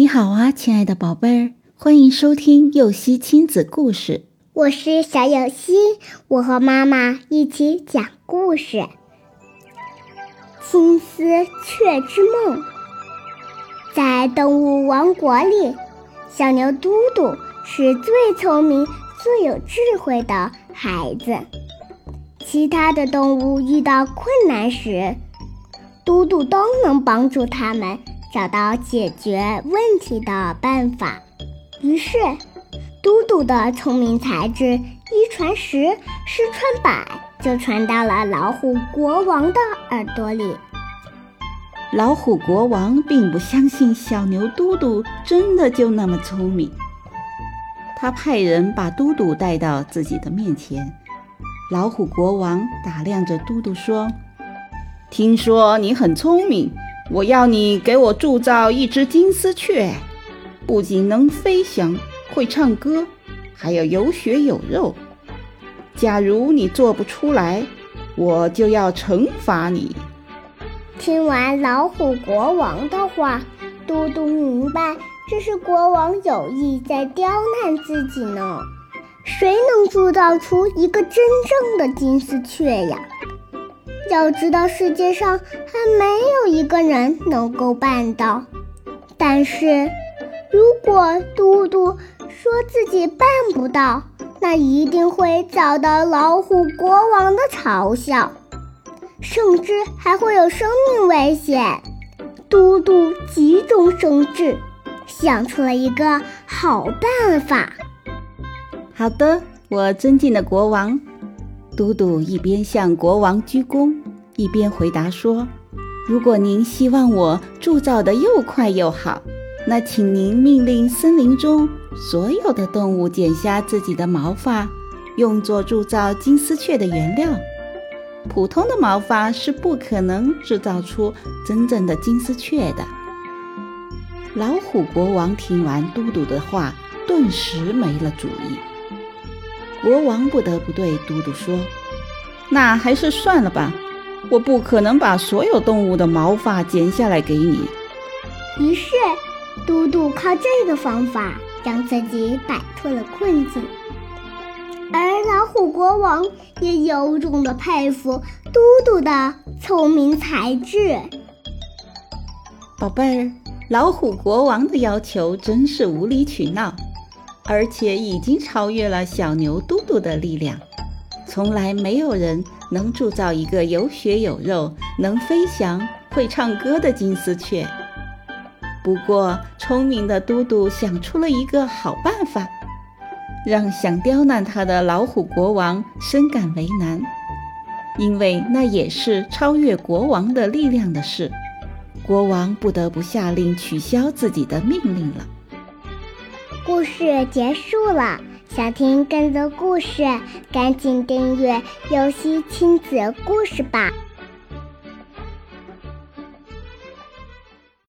你好啊，亲爱的宝贝儿，欢迎收听幼熙亲子故事。我是小幼熙，我和妈妈一起讲故事。《金丝雀之梦》在动物王国里，小牛嘟嘟是最聪明、最有智慧的孩子。其他的动物遇到困难时，嘟嘟都能帮助他们。找到解决问题的办法，于是嘟嘟的聪明才智一传十，十传百，就传到了老虎国王的耳朵里。老虎国王并不相信小牛嘟嘟真的就那么聪明，他派人把嘟嘟带到自己的面前。老虎国王打量着嘟嘟说：“听说你很聪明。”我要你给我铸造一只金丝雀，不仅能飞翔，会唱歌，还要有血有肉。假如你做不出来，我就要惩罚你。听完老虎国王的话，嘟嘟明白这是国王有意在刁难自己呢。谁能铸造出一个真正的金丝雀呀？要知道，世界上还没有一个人能够办到。但是，如果嘟嘟说自己办不到，那一定会遭到老虎国王的嘲笑，甚至还会有生命危险。嘟嘟急中生智，想出了一个好办法。好的，我尊敬的国王。嘟嘟一边向国王鞠躬，一边回答说：“如果您希望我铸造的又快又好，那请您命令森林中所有的动物剪下自己的毛发，用作铸造金丝雀的原料。普通的毛发是不可能制造出真正的金丝雀的。”老虎国王听完嘟嘟的话，顿时没了主意。国王不得不对嘟嘟说：“那还是算了吧，我不可能把所有动物的毛发剪下来给你。”于是，嘟嘟靠这个方法让自己摆脱了困境，而老虎国王也由衷的佩服嘟嘟的聪明才智。宝贝儿，老虎国王的要求真是无理取闹。而且已经超越了小牛嘟嘟的力量，从来没有人能铸造一个有血有肉、能飞翔、会唱歌的金丝雀。不过，聪明的嘟嘟想出了一个好办法，让想刁难他的老虎国王深感为难，因为那也是超越国王的力量的事。国王不得不下令取消自己的命令了。故事结束了，想听更多故事，赶紧订阅“游戏亲子故事”吧。